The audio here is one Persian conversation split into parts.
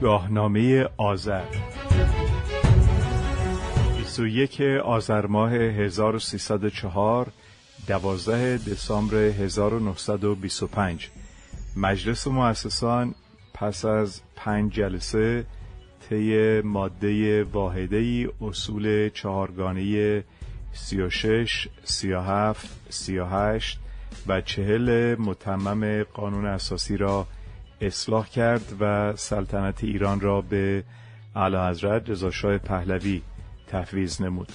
گاهنامه آذر. 21 آذر ماه 1304 12 دسامبر 1925 مجلس مؤسسان پس از پنج جلسه طی ماده واحده ای اصول چهارگانه 36 37 38 و چهل متمم قانون اساسی را اصلاح کرد و سلطنت ایران را به اعلی حضرت رضا پهلوی تفویض نمود.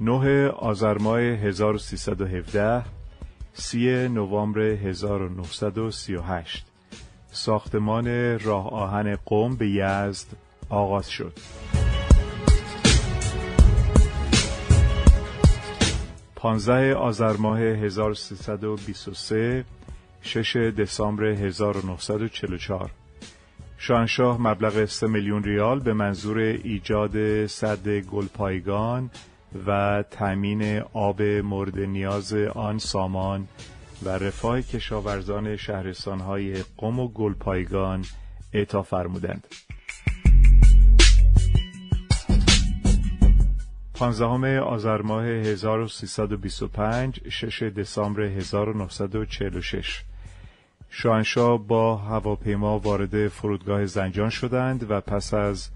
نه آذر ماه 1317 سی نوامبر 1938 ساختمان راه آهن قم به یزد آغاز شد. 15 آذر ماه 1323 6 دسامبر 1944 شاهنشاه مبلغ 3 میلیون ریال به منظور ایجاد سد گلپایگان و تأمین آب مورد نیاز آن سامان و رفاه کشاورزان شهرستانهای قم و گلپایگان اعطا فرمودند. 15 آذر ماه 1325 6 دسامبر 1946 شاهنشاه با هواپیما وارد فرودگاه زنجان شدند و پس از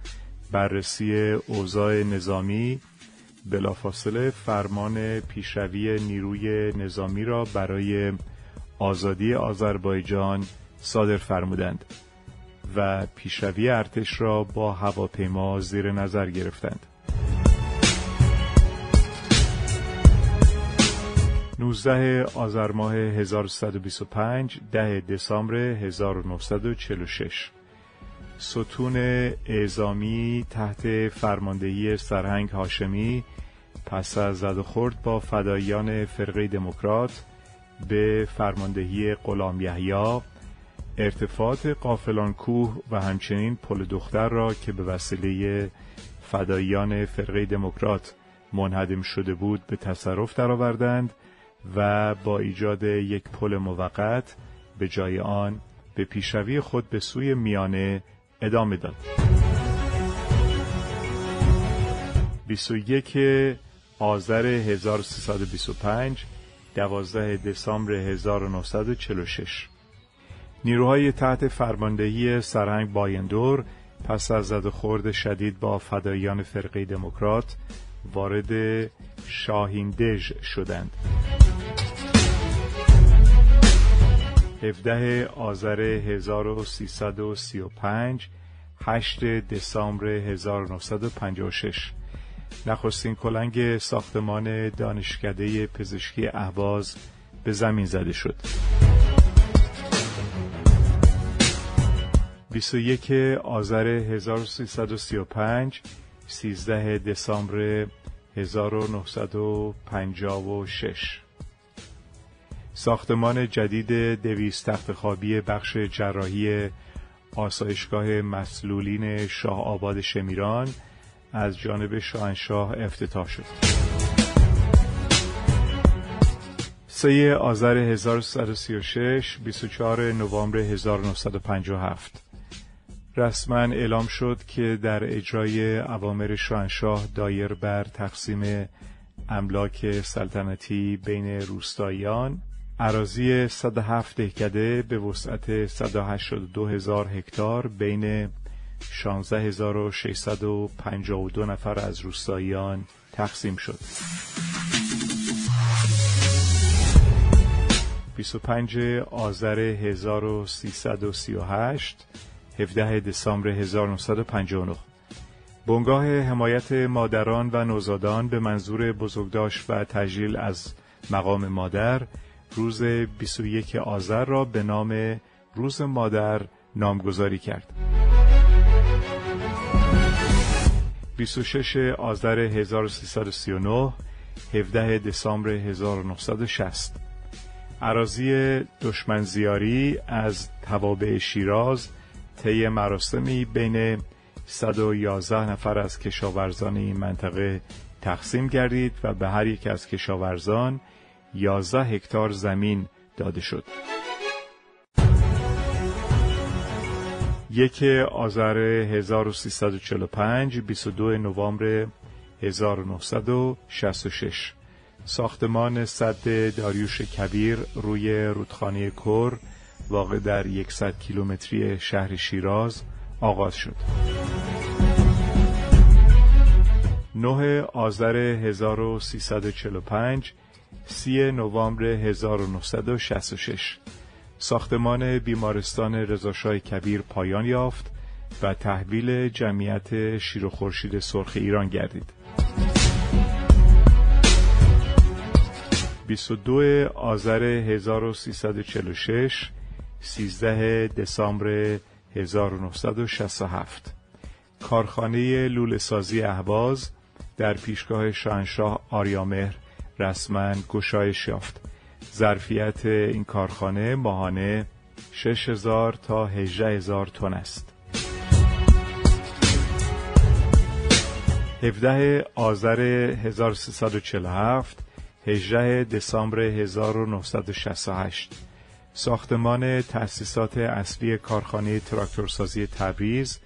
بررسی اوضاع نظامی بلافاصله فرمان پیشروی نیروی نظامی را برای آزادی آذربایجان صادر فرمودند و پیشروی ارتش را با هواپیما زیر نظر گرفتند. 19 آذر ماه 1125 10 دسامبر 1946 ستون اعزامی تحت فرماندهی سرهنگ هاشمی پس از زد و خورد با فدایان فرقه دموکرات به فرماندهی غلام یحیی ارتفاعات قافلان کوه و همچنین پل دختر را که به وسیله فدایان فرقه دموکرات منهدم شده بود به تصرف درآوردند و با ایجاد یک پل موقت به جای آن به پیشروی خود به سوی میانه ادامه داد. 21 آذر 1325 12 دسامبر 1946 نیروهای تحت فرماندهی سرهنگ بایندور پس از زد خورد شدید با فدایان فرقه دموکرات وارد شاهیندژ شدند. 17 آذر 1335 8 دسامبر 1956 نخستین کلنگ ساختمان دانشکده پزشکی اهواز به زمین زده شد. 21 آذر 1335 13 دسامبر 1956 ساختمان جدید دویست تخت خوابی بخش جراحی آسایشگاه مسلولین شاه آباد شمیران از جانب شاهنشاه افتتاح شد. سه آذر 1336 24 نوامبر 1957 رسما اعلام شد که در اجرای اوامر شاهنشاه دایر بر تقسیم املاک سلطنتی بین روستاییان عراضی 107 دهکده به وسعت 182 هزار هکتار بین 16652 نفر از روستاییان تقسیم شد. 25 آذر 1338 17 دسامبر 1959 بنگاه حمایت مادران و نوزادان به منظور بزرگداشت و تجلیل از مقام مادر روز 21 آذر را به نام روز مادر نامگذاری کرد. 26 آذر 1339 17 دسامبر 1960 عراضی دشمنزیاری از توابع شیراز طی مراسمی بین 111 نفر از کشاورزان این منطقه تقسیم گردید و به هر یک از کشاورزان 11 هکتار زمین داده شد. یک آذر 1345 22 نوامبر 1966 ساختمان صد داریوش کبیر روی رودخانه کر واقع در 100 کیلومتری شهر شیراز آغاز شد. 9 آذر 1345 سی نوامبر 1966 ساختمان بیمارستان رضاشاه کبیر پایان یافت و تحویل جمعیت شیر و خورشید سرخ ایران گردید. 22 آذر 1346 13 دسامبر 1967 کارخانه لوله سازی اهواز در پیشگاه شاهنشاه آریامهر رسما گشایش یافت. ظرفیت این کارخانه ماهانه 6000 تا 18000 تن است. 17 آذر 1347 18 دسامبر 1968 ساختمان تأسیسات اصلی کارخانه تراکتورسازی تبریز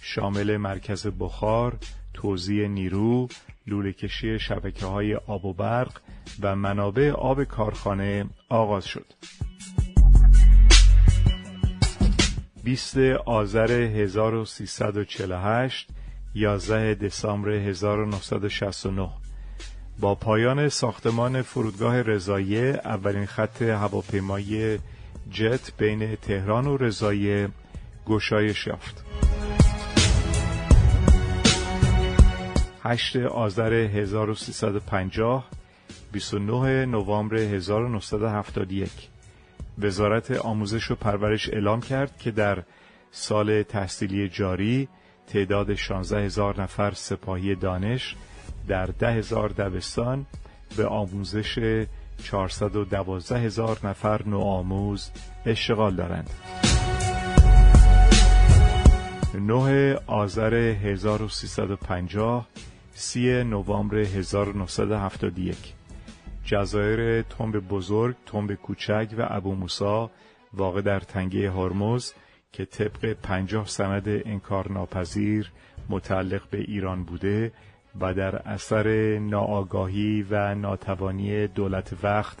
شامل مرکز بخار، توزیع نیرو، لوله کشی شبکه های آب و برق و منابع آب کارخانه آغاز شد. 20 آذر 1348 11 دسامبر 1969 با پایان ساختمان فرودگاه رضایه اولین خط هواپیمایی جت بین تهران و رضایه گشایش یافت. 8 آذر 1350 29 نوامبر 1971 وزارت آموزش و پرورش اعلام کرد که در سال تحصیلی جاری تعداد 16 هزار نفر سپاهی دانش در ده هزار دبستان به آموزش 412 هزار نفر نوآموز اشتغال دارند. 9 آذر 1350 سی نوامبر 1971 جزایر تنب بزرگ، تنب کوچک و ابو موسا واقع در تنگه هرمز که طبق پنجاه سند انکار ناپذیر متعلق به ایران بوده و در اثر ناآگاهی و ناتوانی دولت وقت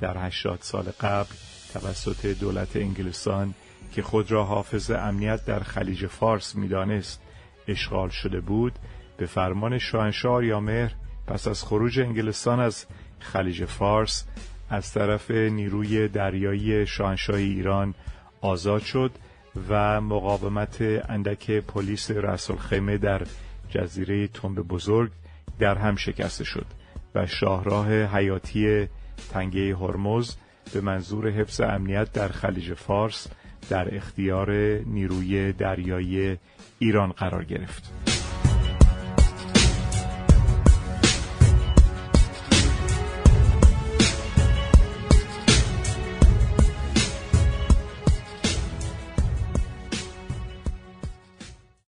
در 80 سال قبل توسط دولت انگلستان که خود را حافظ امنیت در خلیج فارس می‌دانست اشغال شده بود به فرمان شاهنشاه یامهر پس از خروج انگلستان از خلیج فارس از طرف نیروی دریایی شاهنشاه ایران آزاد شد و مقاومت اندک پلیس رسول خیمه در جزیره تنب بزرگ در هم شکسته شد و شاهراه حیاتی تنگه هرمز به منظور حفظ امنیت در خلیج فارس در اختیار نیروی دریایی ایران قرار گرفت.